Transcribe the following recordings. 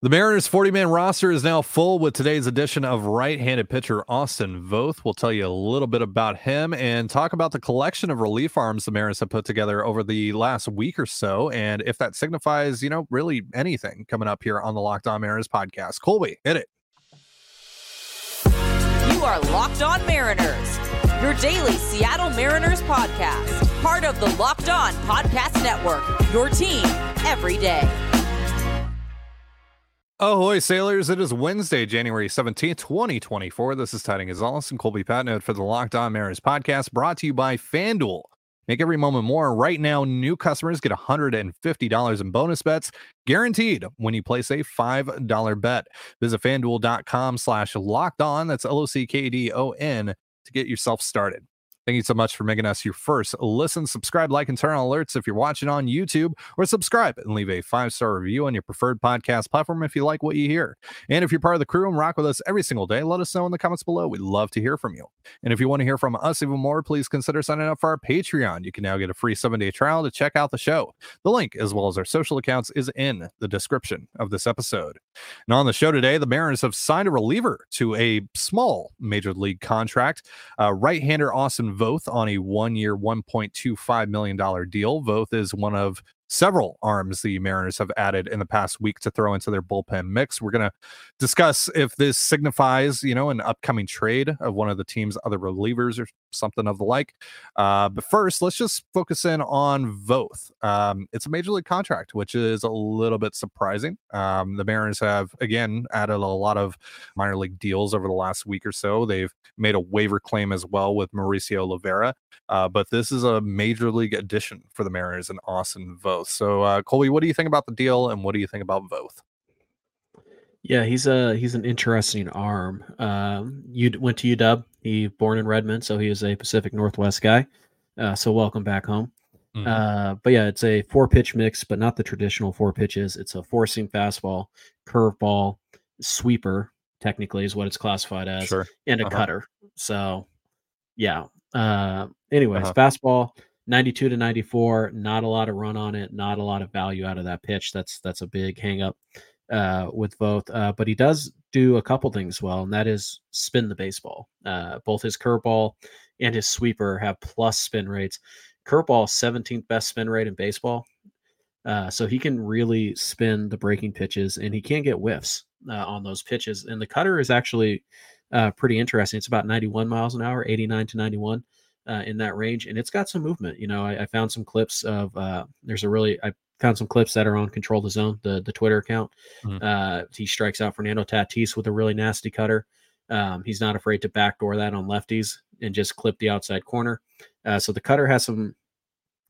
The Mariners 40 man roster is now full with today's edition of right handed pitcher Austin Voth. We'll tell you a little bit about him and talk about the collection of relief arms the Mariners have put together over the last week or so. And if that signifies, you know, really anything coming up here on the Locked On Mariners podcast. Colby, hit it. You are Locked On Mariners, your daily Seattle Mariners podcast, part of the Locked On Podcast Network, your team every day. Ahoy, sailors. It is Wednesday, January 17th, 2024. This is Ty Dane Gonzalez and Colby Patnode for the Locked On Mariners podcast brought to you by FanDuel. Make every moment more. Right now, new customers get $150 in bonus bets guaranteed when you place a $5 bet. Visit fanduel.com slash locked on. That's L O C K D O N to get yourself started. Thank you so much for making us your first listen. Subscribe, like, and turn on alerts if you're watching on YouTube, or subscribe and leave a five star review on your preferred podcast platform if you like what you hear. And if you're part of the crew and rock with us every single day, let us know in the comments below. We'd love to hear from you. And if you want to hear from us even more, please consider signing up for our Patreon. You can now get a free seven day trial to check out the show. The link, as well as our social accounts, is in the description of this episode. And on the show today, the Mariners have signed a reliever to a small major league contract. Uh, right hander Austin Voth on a one year, $1.25 million deal. Voth is one of several arms the Mariners have added in the past week to throw into their bullpen mix. We're going to discuss if this signifies, you know, an upcoming trade of one of the team's other relievers or something of the like. Uh, but first, let's just focus in on Voth. Um, it's a major league contract, which is a little bit surprising. Um, the Mariners have, again, added a lot of minor league deals over the last week or so. They've made a waiver claim as well with Mauricio Llovera. Uh, but this is a major league addition for the Mariners and Austin Voth. So, uh, Colby, what do you think about the deal, and what do you think about Voth? Yeah, he's a he's an interesting arm. Um, you went to UW. He born in Redmond, so he is a Pacific Northwest guy. Uh, so welcome back home. Mm-hmm. Uh, but yeah, it's a four pitch mix, but not the traditional four pitches. It's a four seam fastball, curveball, sweeper. Technically, is what it's classified as, sure. and a uh-huh. cutter. So, yeah, uh, anyways, uh-huh. fastball 92 to 94, not a lot of run on it, not a lot of value out of that pitch. That's that's a big hang up uh, with Voth. Uh, but he does do a couple things well, and that is spin the baseball. Uh, both his curveball and his sweeper have plus spin rates. Curveball 17th best spin rate in baseball. Uh, so he can really spin the breaking pitches and he can't get whiffs uh, on those pitches. And the cutter is actually uh, pretty interesting. It's about 91 miles an hour, 89 to 91 uh, in that range, and it's got some movement. You know, I, I found some clips of uh, there's a really I found some clips that are on Control the Zone, the the Twitter account. Mm-hmm. Uh, he strikes out Fernando Tatis with a really nasty cutter. Um, he's not afraid to backdoor that on lefties and just clip the outside corner. Uh, so the cutter has some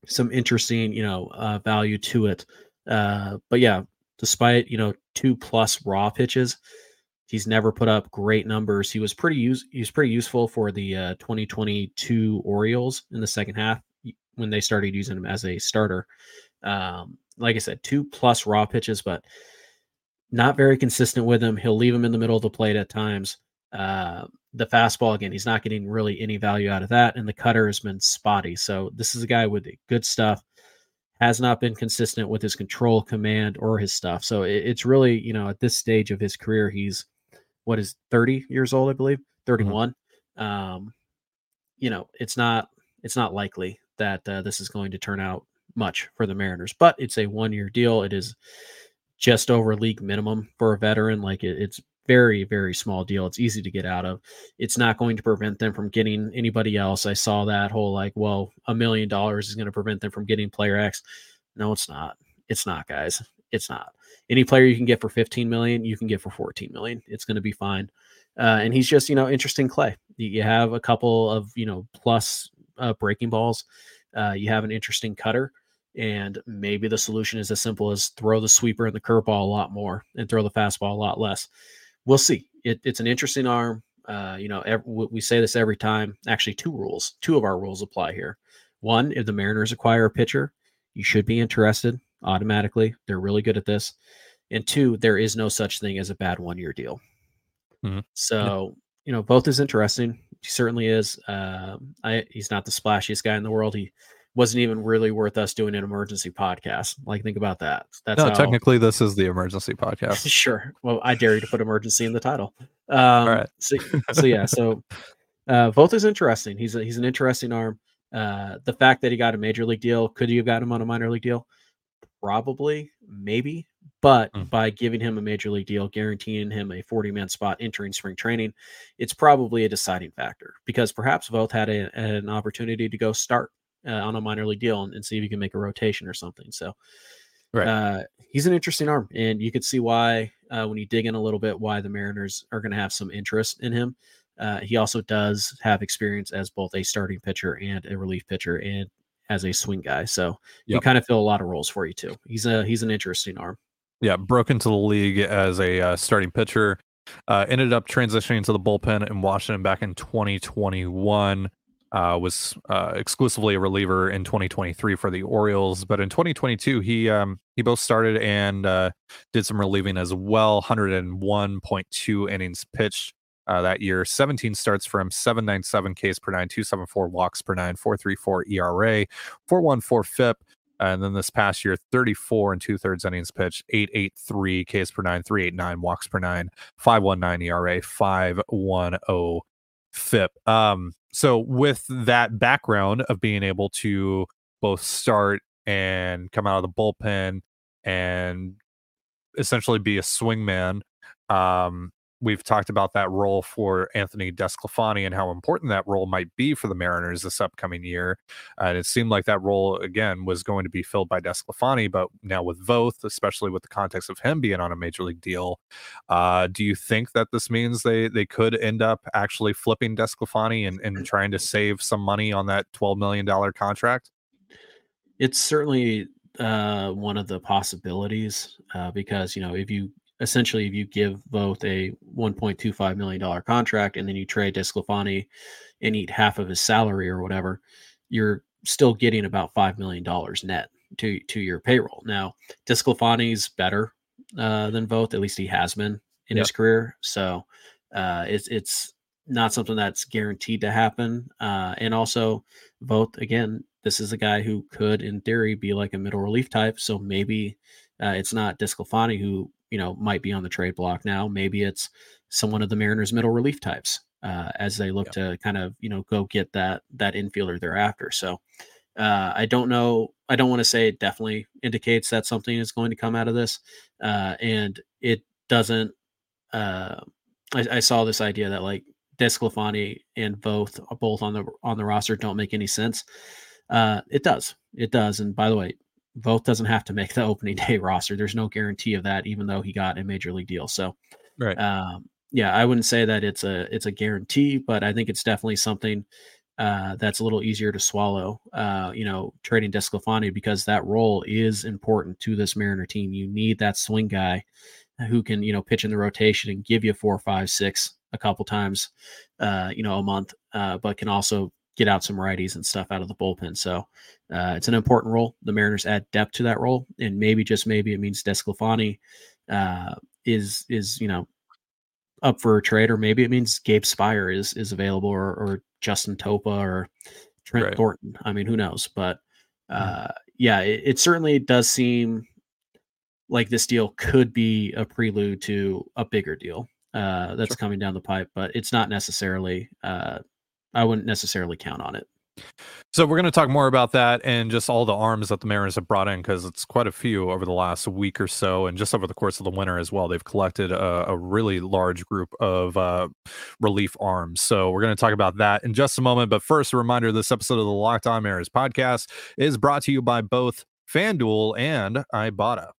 some interesting, you know, uh, value to it. Uh, but yeah, despite you know two plus raw pitches, He's never put up great numbers. He was pretty use he was pretty useful for the uh, 2022 Orioles in the second half when they started using him as a starter. Um, like I said, two plus raw pitches, but not very consistent with him. He'll leave him in the middle of the plate at times. Uh, the fastball again, he's not getting really any value out of that, and the cutter has been spotty. So this is a guy with good stuff. Has not been consistent with his control, command, or his stuff. So it, it's really, you know, at this stage of his career, he's what is 30 years old, I believe, mm-hmm. 31. Mm-hmm. Um, you know, it's not it's not likely that uh, this is going to turn out much for the Mariners, but it's a one year deal. It is just over league minimum for a veteran. Like it, it's very very small deal. It's easy to get out of. It's not going to prevent them from getting anybody else. I saw that whole like, well, a million dollars is going to prevent them from getting player X. No, it's not. It's not, guys. It's not any player you can get for 15 million, you can get for 14 million. It's going to be fine. Uh, and he's just, you know, interesting clay. You have a couple of, you know, plus uh, breaking balls. Uh, you have an interesting cutter. And maybe the solution is as simple as throw the sweeper and the curveball a lot more and throw the fastball a lot less. We'll see. It, it's an interesting arm. Uh, you know, every, we say this every time. Actually, two rules, two of our rules apply here. One, if the Mariners acquire a pitcher, you should be interested automatically. They're really good at this. And two, there is no such thing as a bad one year deal. Mm-hmm. So, yeah. you know, Voth is interesting. He certainly is. Uh, I, he's not the splashiest guy in the world. He wasn't even really worth us doing an emergency podcast. Like, think about that. That's no, how... technically this is the emergency podcast. sure. Well, I dare you to put emergency in the title. Um, All right. so, so yeah. So uh, Voth is interesting. He's a, he's an interesting arm. Uh, the fact that he got a major league deal, could you have got him on a minor league deal? Probably, maybe. But mm. by giving him a major league deal, guaranteeing him a 40 man spot entering spring training, it's probably a deciding factor because perhaps Voth had a, an opportunity to go start uh, on a minor league deal and, and, see if he can make a rotation or something. So, right. uh, he's an interesting arm, and you could see why uh, when you dig in a little bit why the Mariners are going to have some interest in him. Uh, he also does have experience as both a starting pitcher and a relief pitcher, and as a swing guy. So yep. he kind of fill a lot of roles for you too. He's a he's an interesting arm. Yeah, broke into the league as a uh, starting pitcher. Uh, ended up transitioning to the bullpen in Washington back in 2021 uh, was uh, exclusively a reliever in 2023 for the Orioles, but in 2022 he um, he both started and uh, did some relieving as well. 101.2 innings pitched uh, that year. 17 starts for him, 797 Ks per nine, 274 walks per nine, 434 ERA, 414 FIP. And then this past year, 34 and two thirds innings pitched, 883 Ks per nine, 389 walks per nine, 519 ERA, 510 FIP. Um, so with that background of being able to both start and come out of the bullpen and essentially be a swingman um, we've talked about that role for Anthony DeSclafani and how important that role might be for the Mariners this upcoming year. and it seemed like that role again was going to be filled by DeSclafani, but now with Voth, especially with the context of him being on a major league deal, uh, do you think that this means they they could end up actually flipping DeSclafani and, and trying to save some money on that twelve million dollar contract? It's certainly uh, one of the possibilities uh, because you know if you essentially if you give Voth a 1.25 million dollar contract and then you trade DeSclafani and eat half of his salary or whatever, you're still getting about five million dollars net to to your payroll. Now, DeSclafani's better uh, than Voth. At least he has been in yep. his career. So uh, it's it's not something that's guaranteed to happen. Uh, and also, Voth again, this is a guy who could, in theory, be like a middle relief type. So maybe uh, it's not DeSclafani who you know might be on the trade block now. Maybe it's someone of the Mariners' middle relief types uh, as they look to kind of you know go get that that infielder they're thereafter. So uh, I don't know. I don't want to say it definitely indicates that something is going to come out of this, uh, and it doesn't. Uh, I, I, saw this idea that like DeSclafani and Voth both on the on the roster don't make any sense. Uh, it does. It does. And by the way, Voth doesn't have to make the opening day roster. There's no guarantee of that, even though he got a major league deal. So, right. Um, yeah, I wouldn't say that it's a it's a guarantee, but I think it's definitely something uh, that's a little easier to swallow. Uh, you know, trading DeSclafani because that role is important to this Mariner team. You need that swing guy who can you know pitch in the rotation and give you four, five, six a couple times, uh, you know, a month, uh, but can also get out some righties and stuff out of the bullpen. So uh, it's an important role. The Mariners add depth to that role, and maybe just maybe it means DeSclafani uh, is is you know up for a trade, or maybe it means Gabe Speier is is available, or, or Justin Topa, or Trent right. Thornton. I mean, who knows? But hmm. uh, yeah, it, it certainly does seem like this deal could be a prelude to a bigger deal uh, that's sure. coming down the pipe, but it's not necessarily uh, I wouldn't necessarily count on it. So we're going to talk more about that and just all the arms that the Mariners have brought in because it's quite a few over the last week or so, and just over the course of the winter as well. They've collected a, a really large group of uh, relief arms. So we're going to talk about that in just a moment. But first, a reminder: this episode of the Locked On Mariners podcast is brought to you by both FanDuel and Ibotta.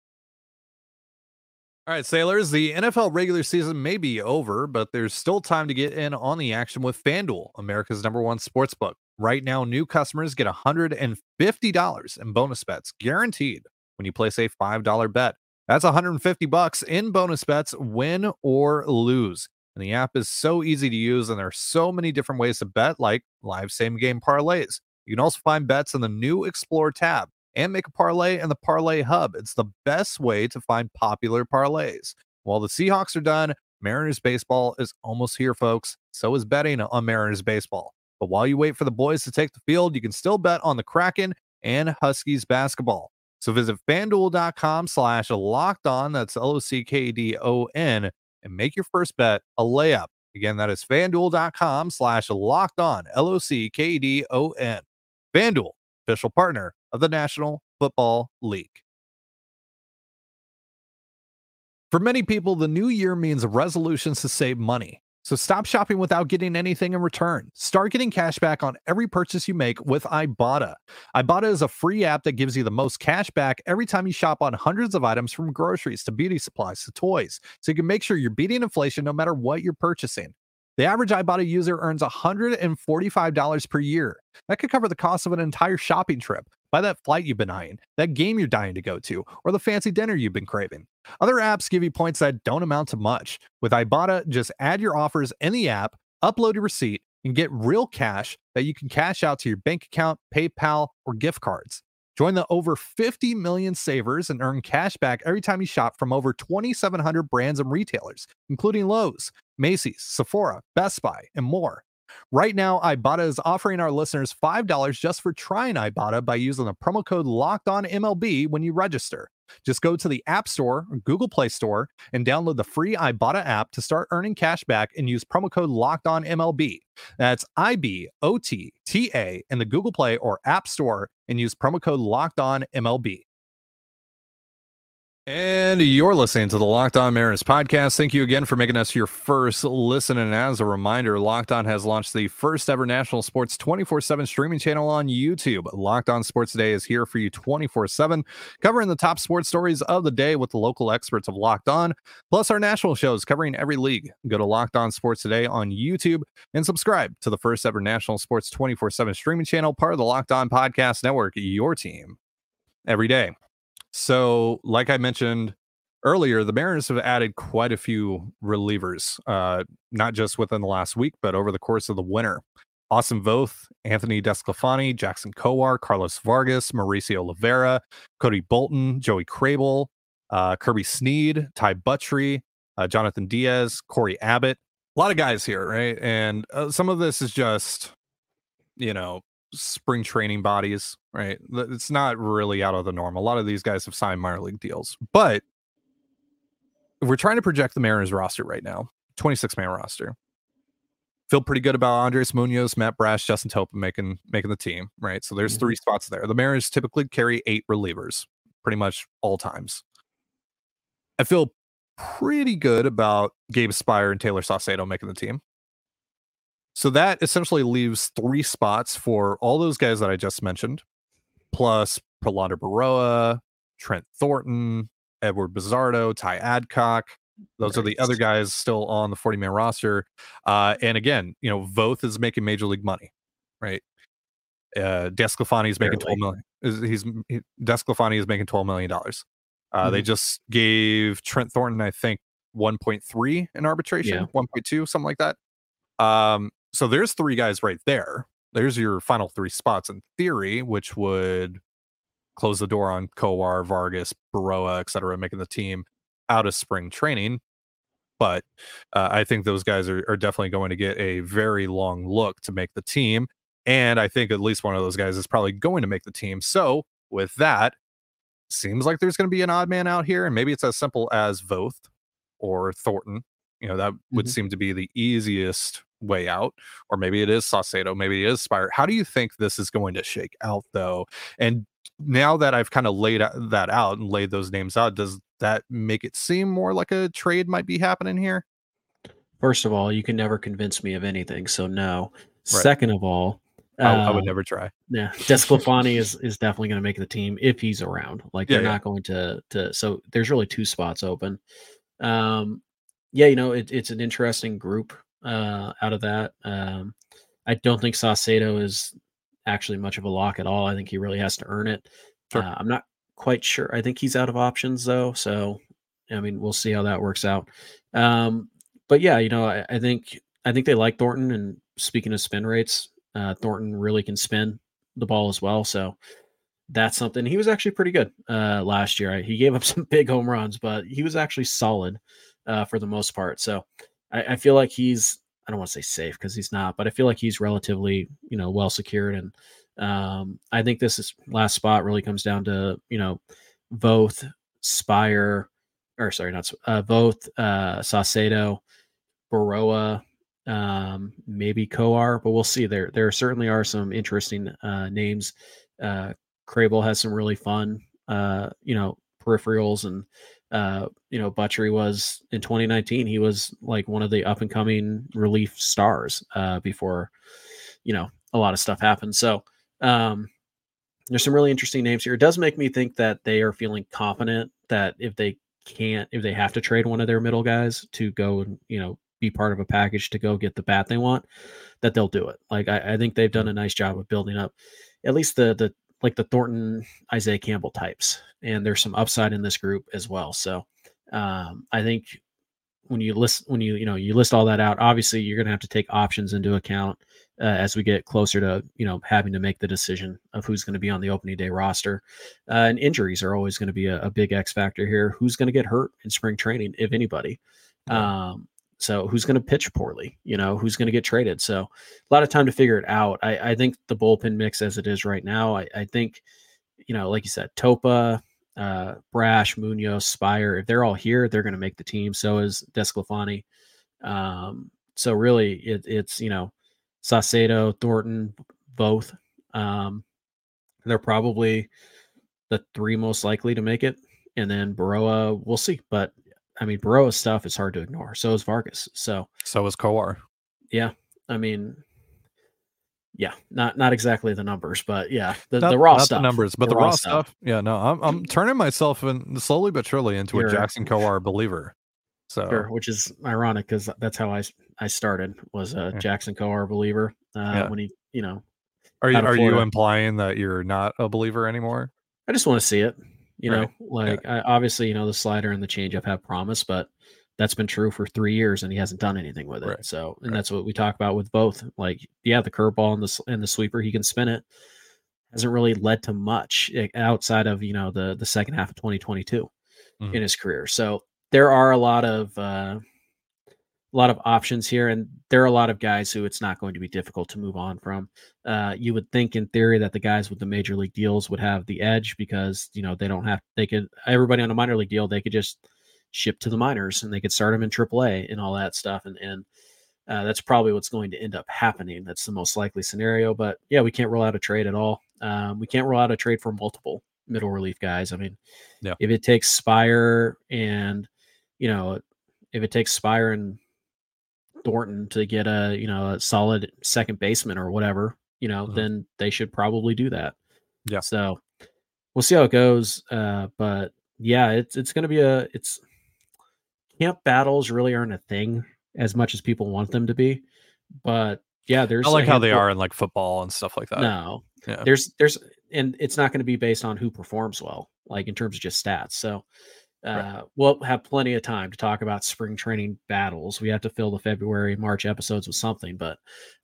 All right, sailors, the NFL regular season may be over, but there's still time to get in on the action with FanDuel, America's number one sports book. Right now, new customers get $150 in bonus bets guaranteed when you place a $5 bet. That's 150 bucks in bonus bets, win or lose. And the app is so easy to use, and there are so many different ways to bet, like live same game parlays. You can also find bets in the new Explore tab and make a parlay in the Parlay Hub. It's the best way to find popular parlays. While the Seahawks are done, Mariners baseball is almost here, folks. So is betting on Mariners baseball. But while you wait for the boys to take the field, you can still bet on the Kraken and Huskies basketball. So visit fanduel.com slash locked on. That's L O C K D O N and make your first bet a layup. Again, that is fanduel.com slash locked on. L O C K D O N. Fanduel, official partner of the National Football League. For many people, the new year means resolutions to save money. So stop shopping without getting anything in return. Start getting cash back on every purchase you make with Ibotta. Ibotta is a free app that gives you the most cash back every time you shop on hundreds of items from groceries to beauty supplies to toys. So you can make sure you're beating inflation no matter what you're purchasing. The average Ibotta user earns $145 per year. That could cover the cost of an entire shopping trip, buy that flight you've been eyeing, that game you're dying to go to, or the fancy dinner you've been craving. Other apps give you points that don't amount to much. With Ibotta, just add your offers in the app, upload your receipt, and get real cash that you can cash out to your bank account, PayPal, or gift cards. Join the over 50 million savers and earn cash back every time you shop from over 2,700 brands and retailers, including Lowe's, Macy's, Sephora, Best Buy, and more. Right now, Ibotta is offering our listeners $5 just for trying Ibotta by using the promo code Locked On MLB when you register. Just go to the App Store or Google Play Store and download the free Ibotta app to start earning cash back and use promo code Locked On MLB. That's I B O T T A in the Google Play or App Store and use promo code Locked On MLB. And you're listening to the Locked On Mariners podcast. Thank you again for making us your first listen. And as a reminder, Locked On has launched the first ever national sports 24 7 streaming channel on YouTube. Locked On Sports Today is here for you 24 7, covering the top sports stories of the day with the local experts of Locked On, plus our national shows covering every league. Go to Locked On Sports Today on YouTube and subscribe to the first ever national sports 24 7 streaming channel, part of the Locked On Podcast Network, your team every day. So, like I mentioned earlier, the Mariners have added quite a few relievers, uh, not just within the last week, but over the course of the winter. Austin Voth, Anthony DeSclafani, Jackson Kowar, Carlos Vargas, Mauricio Llovera, Cody Bolton, Joey Krehbiel, uh, Kirby Snead, Ty Buttrey, uh, Jonathan Diaz, Corey Abbott. A lot of guys here, right? And uh, some of this is just, you know, spring training bodies, right? It's not really out of the norm. A lot of these guys have signed minor league deals, but we're trying to project the Mariners roster right now, 26 man roster. Feel pretty good about Andres Munoz, Matt Brash, Justin Topa making making the team, right? So there's mm-hmm. three spots there. The Mariners typically carry eight relievers, pretty much all times. I feel pretty good about Gabe Speier and Taylor Saucedo making the team. So that essentially leaves three spots for all those guys that I just mentioned, plus Prelander Berroa, Trent Thornton, Eduard Bazardo, Ty Adcock. Those are the other guys still on the 40 man roster. Uh, and again, you know, Voth is making major league money, right? Uh, DeSclafani is making 12 million. He's he, DeSclafani is making 12 million dollars. Uh, mm-hmm. They just gave Trent Thornton, I think, 1.3 in arbitration, yeah. 1.2, something like that. Um, so there's three guys right there. There's your final three spots in theory, which would close the door on Kowar, Vargas, Berroa, et cetera, making the team out of spring training. But uh, I think those guys are, are definitely going to get a very long look to make the team. And I think at least one of those guys is probably going to make the team. So with that, seems like there's going to be an odd man out here. And maybe it's as simple as Voth or Thornton. You know, that would mm-hmm. seem to be the easiest way out, or maybe it is Saucedo, maybe it is Speier. How do you think this is going to shake out, though? And now that I've kind of laid that out and laid those names out, does that make it seem more like a trade might be happening here? First of all, you can never convince me of anything, so no. Right. Second of all, uh, I, would um, never try. Yeah, DeSclafani is is definitely going to make the team if he's around. Like they're yeah, not going to to. So there's really two spots open. Um, yeah, you know it, it's an interesting group uh, out of that. Um, I don't think Saucedo is actually much of a lock at all. I think he really has to earn it. Sure. Uh, I'm not quite sure. I think he's out of options though, so I mean we'll see how that works out. Um, but yeah, you know, I, I, think I think they like Thornton. And speaking of spin rates, uh, Thornton really can spin the ball as well. So that's something. He was actually pretty good uh, last year. He gave up some big home runs, but he was actually solid uh, for the most part. So I, I feel like he's I don't want to say safe because he's not, but I feel like he's relatively you know well secured and Um, I think this is last spot really comes down to you know Voth Speier or sorry not uh, Voth uh, Saucedo, Berroa, um, maybe Kowar, but we'll see. There there certainly are some interesting uh, names. Uh, Krehbiel has some really fun uh, you know peripherals and uh, you know, Buttrey was in 2019. He was like one of the up and coming relief stars uh, before, you know, a lot of stuff happened. So um, there's some really interesting names here. It does make me think that they are feeling confident that if they can't, if they have to trade one of their middle guys to go and you know be part of a package to go get the bat they want, that they'll do it. Like I, I think they've done a nice job of building up at least the the like the Thornton Isaiah Campbell types, and there's some upside in this group as well. So um, I think when you list when you you know you list all that out, obviously you're going to have to take options into account uh, as we get closer to you know having to make the decision of who's going to be on the opening day roster. Uh, and injuries are always going to be a, a, big X factor here. Who's going to get hurt in spring training, if anybody? Um, so who's going to pitch poorly? You know, who's going to get traded? So a lot of time to figure it out. I, I think the bullpen mix as it is right now, I, I think, you know, like you said, Topa, uh, Brash, Munoz, Speier, if they're all here, they're going to make the team. So is Desclafani. Um, so really it, it's, you know, Saucedo, Thornton, Voth. Um, they're probably the three most likely to make it. And then Berroa, we'll see. But I mean, Berroa's stuff is hard to ignore. So is Vargas. So so is Kowar. Yeah, I mean, yeah, not not exactly the numbers, but yeah, the, not, the raw stuff. The numbers, but the, the raw, raw stuff. stuff. Yeah, no, I'm I'm turning myself in slowly but surely into a Jackson Kowar believer. So, sure, which is ironic because that's how I I started was a yeah. Jackson Kowar believer. Uh, yeah. When he, you know, are you are you implying that you're not a believer anymore? I just want to see it. You right. know, like yeah. I, obviously, you know, the slider and the changeup have promise, but that's been true for three years and he hasn't done anything with it. Right. So, and right. that's what we talk about with Voth. Like, yeah, the curveball and the and the sweeper, he can spin it. Hasn't really led to much eh, outside of you know the the second half of 2022 mm-hmm. in his career. So there are a lot of uh, a lot of options here, and there are a lot of guys who it's not going to be difficult to move on from. Uh, you would think, in theory, that the guys with the major league deals would have the edge because you know they don't have they could everybody on a minor league deal they could just ship to the minors and they could start them in AAA and all that stuff, and and uh, that's probably what's going to end up happening. That's the most likely scenario. But yeah, we can't rule out a trade at all. Um, we can't rule out a trade for multiple middle relief guys. I mean, yeah. if it takes Speier and you know if it takes Speier and Thornton to get a you know a solid second baseman or whatever, you know, mm-hmm. then they should probably do that. Yeah. So we'll see how it goes. Uh, but yeah, it's it's going to be a it's camp battles really aren't a thing as much as people want them to be. But yeah, there's I like how they are in like football and stuff like that. No, yeah. there's there's and it's not going to be based on who performs well, like in terms of just stats. So uh, right. We'll have plenty of time to talk about spring training battles. We have to fill the February, March episodes with something, but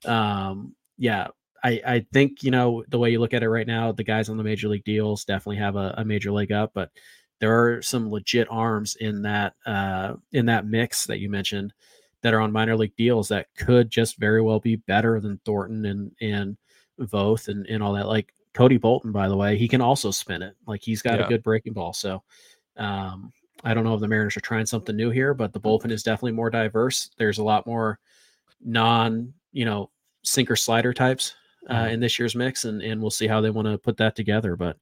um, yeah, I, I think you know the way you look at it right now, the guys on the major league deals definitely have a, a major leg up, but there are some legit arms in that uh, in that mix that you mentioned that are on minor league deals that could just very well be better than Thornton and and Voth and and all that. Like Cody Bolton, by the way, he can also spin it. Like he's got yeah. a good breaking ball. So um, I don't know if the Mariners are trying something new here, but the bullpen is definitely more diverse. There's a lot more non, you know, sinker slider types uh, mm-hmm. in this year's mix, and and we'll see how they want to put that together. But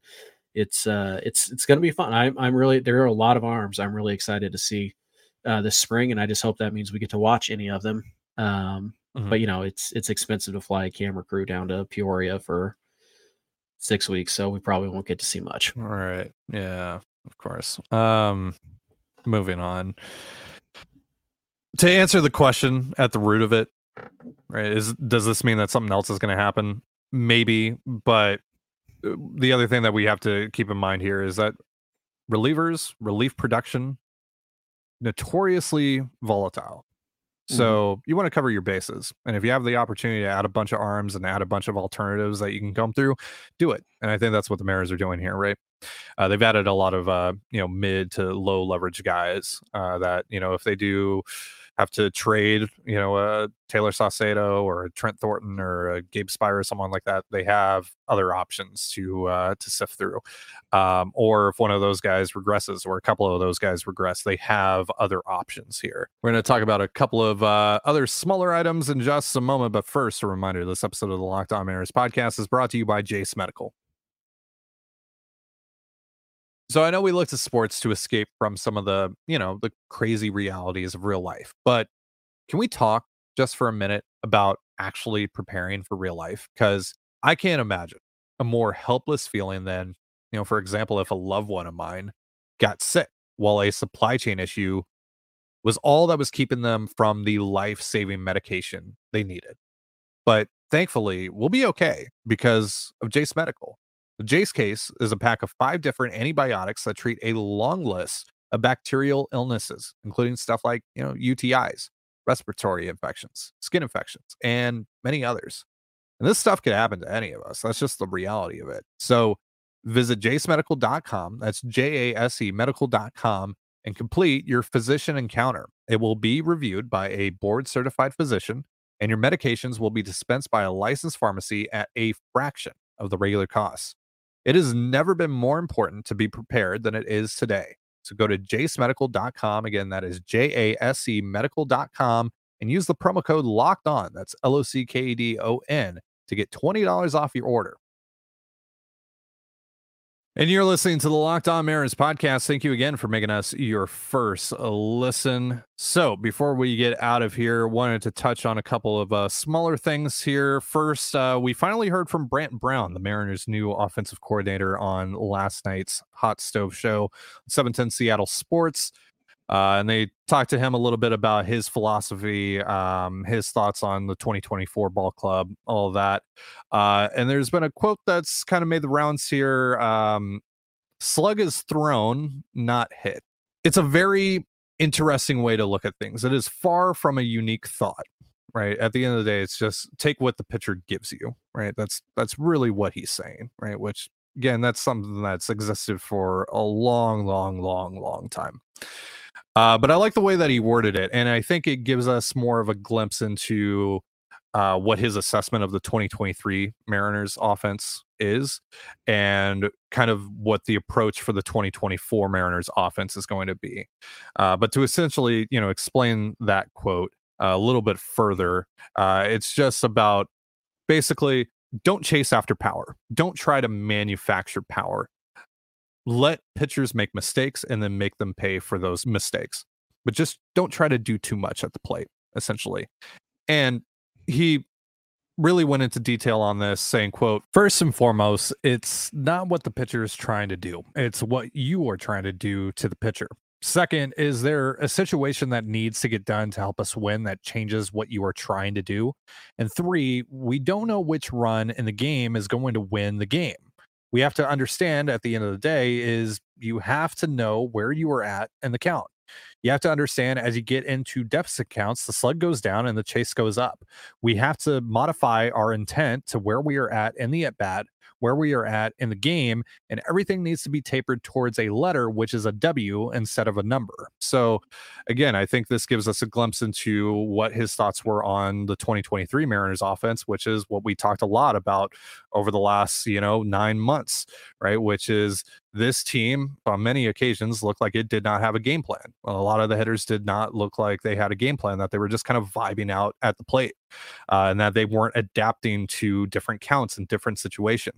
it's uh, it's it's going to be fun. I'm I'm really there are a lot of arms. I'm really excited to see uh, this spring, and I just hope that means we get to watch any of them. Um, mm-hmm. But you know, it's it's expensive to fly a camera crew down to Peoria for six weeks, so we probably won't get to see much. All right. Yeah of course. Um, moving on. To answer the question at the root of it, right? Is does this mean that something else is going to happen? Maybe, but uh, the other thing that we have to keep in mind here is that relievers, relief production, notoriously volatile. So mm-hmm. you want to cover your bases. And if you have the opportunity to add a bunch of arms and add a bunch of alternatives that you can come through, do it. And I think that's what the Mariners are doing here, right? Uh, they've added a lot of uh, you know mid to low leverage guys uh, that you know if they do have to trade, you know, a Taylor Saucedo or a Trent Thornton or a Gabe Speier or someone like that, they have other options to uh, to sift through. Um, or if one of those guys regresses or a couple of those guys regress, they have other options here. We're going to talk about a couple of uh, other smaller items in just a moment, but first, a reminder: this episode of the Locked On Mariners podcast is brought to you by Jase Medical. So I know we look to sports to escape from some of the, you know, the crazy realities of real life. But can we talk just for a minute about actually preparing for real life? Because I can't imagine a more helpless feeling than, you know, for example, if a loved one of mine got sick while a supply chain issue was all that was keeping them from the life-saving medication they needed. But thankfully, we'll be okay because of Jase Medical. The case is a pack of five different antibiotics that treat a long list of bacterial illnesses, including stuff like, you know, UTIs, respiratory infections, skin infections, and many others. And this stuff could happen to any of us. That's just the reality of it. So visit jasemedical.com. That's J A S E medical.com and complete your physician encounter. It will be reviewed by a board certified physician, and your medications will be dispensed by a licensed pharmacy at a fraction of the regular costs. It has never been more important to be prepared than it is today. So go to jasemedical.com. Again, that is J A S E medical.com and use the promo code locked on. That's L O C K E D O N to get $20 off your order. And you're listening to the Locked On Mariners podcast. Thank you again for making us your first listen. So, before we get out of here, wanted to touch on a couple of uh, smaller things here. First, uh, we finally heard from Brant Brown, the Mariners' new offensive coordinator, on last night's Hot Stove Show, 710 Seattle Sports. Uh, and they talked to him a little bit about his philosophy, um, his thoughts on the 2024 ball club, all that. Uh, and there's been a quote that's kind of made the rounds here. Um, Slug is thrown, not hit. It's a very interesting way to look at things. It is far from a unique thought, right? At the end of the day, it's just take what the pitcher gives you, right? That's that's really what he's saying, right? Which again, that's something that's existed for a long, long, long, long time. Uh, but I like the way that he worded it, and I think it gives us more of a glimpse into uh, what his assessment of the 2023 Mariners offense is, and kind of what the approach for the 2024 Mariners offense is going to be. Uh, but to essentially, you know, explain that quote a little bit further, uh, it's just about basically don't chase after power. Don't try to manufacture power let pitchers make mistakes and then make them pay for those mistakes. But just don't try to do too much at the plate, essentially. And he really went into detail on this saying quote first and foremost it's not what the pitcher is trying to do it's what you are trying to do to the pitcher second is there a situation that needs to get done to help us win that changes what you are trying to do and three we don't know which run in the game is going to win the game we have to understand at the end of the day is you have to know where you are at in the count. You have to understand as you get into deficit counts, the slug goes down and the chase goes up. We have to modify our intent to where we are at in the at bat where we are at in the game, and everything needs to be tapered towards a letter, which is a W instead of a number. So, again, I think this gives us a glimpse into what his thoughts were on the 2023 Mariners offense, which is what we talked a lot about over the last, you know, nine months, right? Which is this team on many occasions looked like it did not have a game plan. A lot of the hitters did not look like they had a game plan, that they were just kind of vibing out at the plate uh, and that they weren't adapting to different counts and different situations.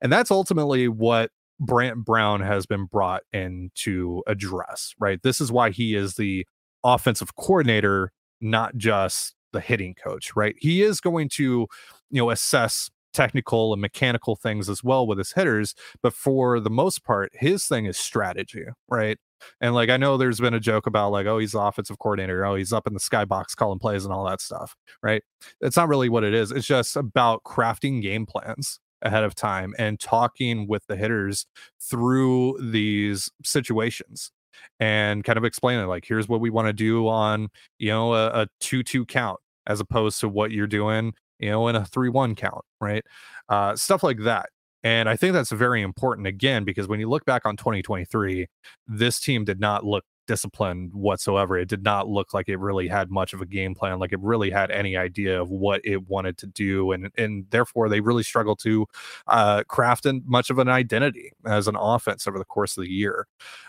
And that's ultimately what Brant Brown has been brought in to address, right? This is why he is the offensive coordinator, not just the hitting coach, right? He is going to, you know, assess technical and mechanical things as well with his hitters. But for the most part, his thing is strategy, right? And like I know there's been a joke about like, oh, he's the offensive coordinator, oh, he's up in the skybox calling plays and all that stuff, right? It's not really what it is. It's just about crafting game plans ahead of time and talking with the hitters through these situations and kind of explaining like here's what we want to do on you know a, a 2-2 count as opposed to what you're doing you know, in a 3 1 count, right? Uh, stuff like that. And I think that's very important again, because when you look back on 2023, this team did not look discipline whatsoever. It did not look like it really had much of a game plan, like it really had any idea of what it wanted to do, and and therefore they really struggled to uh, craft in much of an identity as an offense over the course of the year.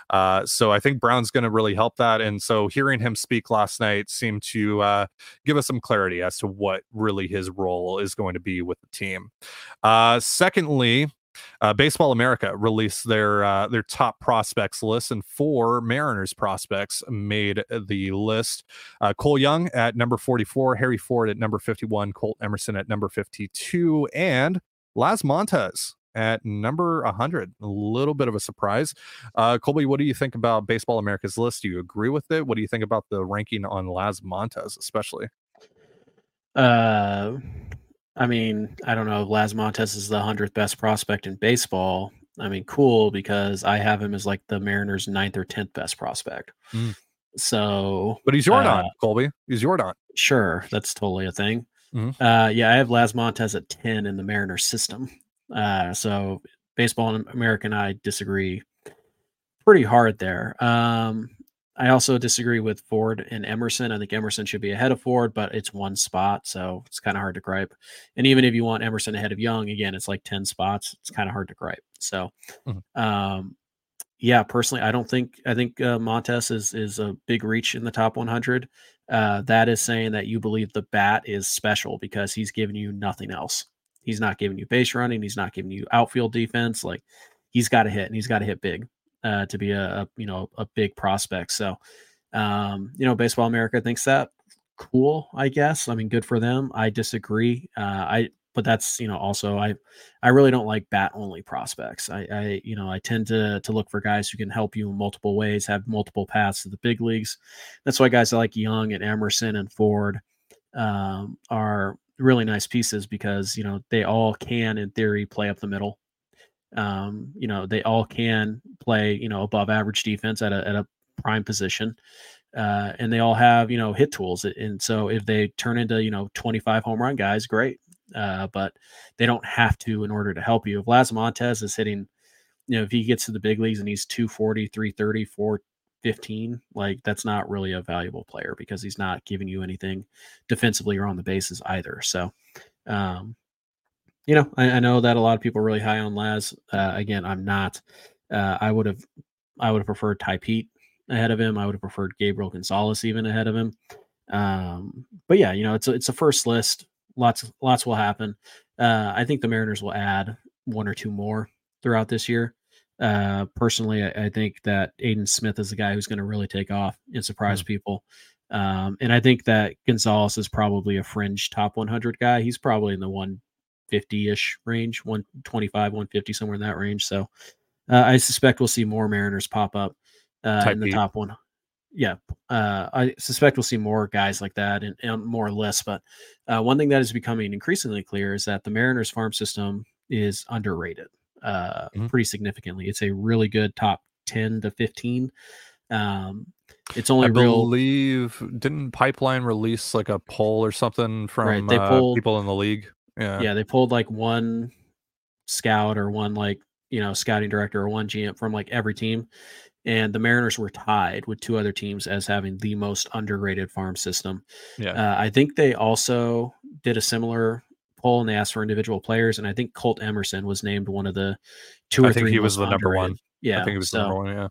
Uh, so I think Brown's going to really help that. And so hearing him speak last night seemed to uh, give us some clarity as to what really his role is going to be with the team. Uh, secondly, uh, Baseball America released their uh, their top prospects list, and four Mariners prospects made the list. Uh, Cole Young at number 44, Harry Ford at number 51, Colt Emerson at number 52, and Laz Montes at number 100. A little bit of a surprise. Uh, Colby, what do you think about Baseball America's list? Do you agree with it? What do you think about the ranking on Laz Montes, especially? Uh, I mean, I don't know. If Laz Montes is the hundredth best prospect in baseball. I mean, cool because I have him as like the Mariners' ninth or tenth best prospect. Mm. So, but he's your uh, Colby. He's Yordan. Sure, that's totally a thing. Mm-hmm. Uh, yeah, I have Laz Montes at ten in the Mariners system. Uh, so, baseball and American, I disagree pretty hard there. Um, I also disagree with Ford and Emerson. I think Emerson should be ahead of Ford, but it's one spot, so it's kind of hard to gripe. And even if you want Emerson ahead of Young, again, it's like ten spots. It's kind of hard to gripe. So, mm-hmm. um, yeah, personally, I don't think I think uh, Montes is is a big reach in the top 100. Uh, that is saying that you believe the bat is special because he's giving you nothing else. He's not giving you base running. He's not giving you outfield defense. Like he's got to hit, and he's got to hit big uh, to be a, a, you know a big prospect. So um, you know, Baseball America thinks that cool. I guess. I mean, good for them. I disagree. Uh, I but that's you know also I I really don't like bat only prospects. I, I you know I tend to to look for guys who can help you in multiple ways, have multiple paths to the big leagues. That's why guys like Young and Emerson and Ford um, are really nice pieces because you know they all can in theory play up the middle um, you know, they all can play, you know, above average defense at a, at a prime position. Uh, and they all have, you know, hit tools. And so if they turn into, you know, 25 home run guys, great. Uh, but they don't have to in order to help you. If Laz Montes is hitting, you know, if he gets to the big leagues and he's 240, 330, 415, like that's not really a valuable player because he's not giving you anything defensively or on the bases either. So, um, you know, I, I, know that a lot of people are really high on Laz. Uh, again, I'm not. Uh, I would have, I would have preferred Tai Peete ahead of him. I would have preferred Gabriel Gonzalez even ahead of him. Um, but yeah, you know, it's a, it's a first list. Lots, lots will happen. Uh, I think the Mariners will add one or two more throughout this year. Uh, personally, I, I, think that Aidan Smith is the guy who's going to really take off and surprise mm-hmm. people. Um, and I think that Gonzalez is probably a fringe top 100 guy. He's probably in the one 150 ish range, 125, 150, somewhere in that range. So uh, I suspect we'll see more Mariners pop up uh, in the top one. Yeah, uh, I suspect we'll see more guys like that and, and more lists. But uh, one thing that is becoming increasingly clear is that the Mariners farm system is underrated uh, mm-hmm. pretty significantly. It's a really good top 10 to 15. Um, it's only I real. believe didn't Pipeline release like a poll or something from right, they uh, pulled, people in the league? Yeah. Yeah. They pulled like one scout or one like, you know, scouting director or one GM from like every team. And the Mariners were tied with two other teams as having the most underrated farm system. Yeah. Uh, I think they also did a similar poll and they asked for individual players. And I think Colt Emerson was named one of the two or I think he was the underrated. number one. Yeah. I think he was so, the number one. Yeah.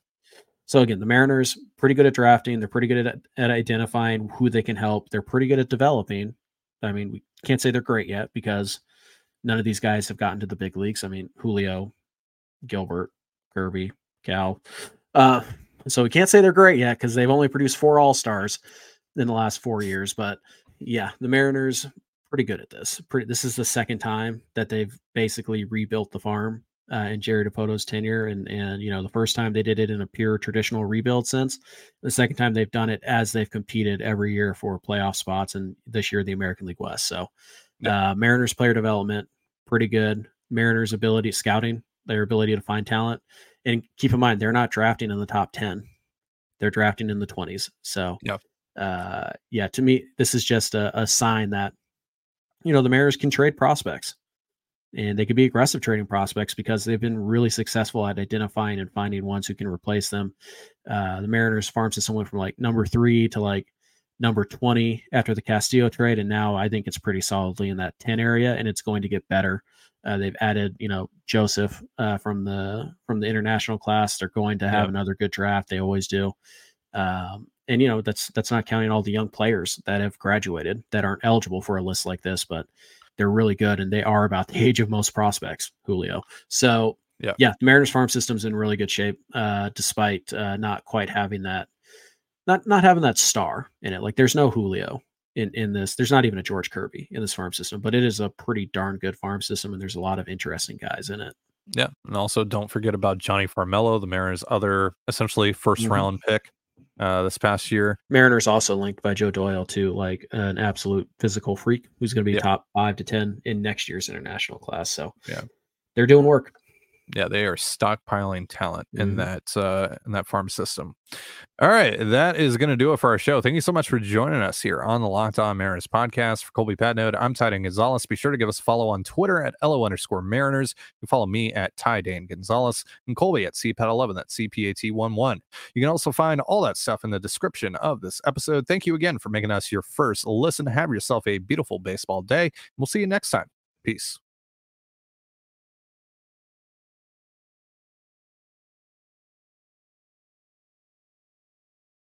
So again, the Mariners pretty good at drafting. They're pretty good at, at identifying who they can help. They're pretty good at developing. I mean, we can't say they're great yet because none of these guys have gotten to the big leagues. I mean, Julio, Gilbert, Kirby, Cal. Uh, so we can't say they're great yet because they've only produced four All Stars in the last four years. But yeah, the Mariners pretty good at this. Pretty. This is the second time that they've basically rebuilt the farm uh, in Jerry Dipoto's tenure, and and you know the first time they did it in a pure traditional rebuild sense. The second time they've done it as they've competed every year for playoff spots, and this year the American League West. So, uh, Mariners player development pretty good. Mariners ability scouting, their ability to find talent, and keep in mind they're not drafting in the top ten; they're drafting in the twenties. So, yeah, uh, yeah. To me, this is just a, a sign that you know the Mariners can trade prospects and they could be aggressive trading prospects because they've been really successful at identifying and finding ones who can replace them. Uh, the Mariners farm system went from like number three to like number 20 after the Castillo trade. And now I think it's pretty solidly in that 10 area and it's going to get better. Uh, they've added, you know, Joseph uh, from the from the international class. They're going to have yep. another good draft. They always do. Um, and you know that's that's not counting all the young players that have graduated that aren't eligible for a list like this, but they're really good and they are about the age of most prospects, Julio. So yeah, yeah, the Mariners farm system's in really good shape, uh, despite uh, not quite having that not not having that star in it. Like there's no Julio in in this. There's not even a George Kirby in this farm system, but it is a pretty darn good farm system, and there's a lot of interesting guys in it. Yeah, and also don't forget about Jonny Farmelo, the Mariners' other essentially 1st mm-hmm. round pick uh, this past year. Mariners also linked by Joe Doyle to like an absolute physical freak who's going to be yeah. top five to ten in next year's international class. So yeah, they're doing work yeah, they are stockpiling talent mm-hmm. in that uh, in that farm system. All right, that is going to do it for our show. Thank you so much for joining us here on the Locked On Mariners podcast. For Colby Patnode, I'm Ty Dane Gonzalez. Be sure to give us a follow on Twitter at LO underscore Mariners. You can follow me at Ty Dane Gonzalez and Colby at CPAT11, that's CPAT11. You can also find all that stuff in the description of this episode. Thank you again for making us your first listen. Have yourself a beautiful baseball day. We'll see you next time. Peace.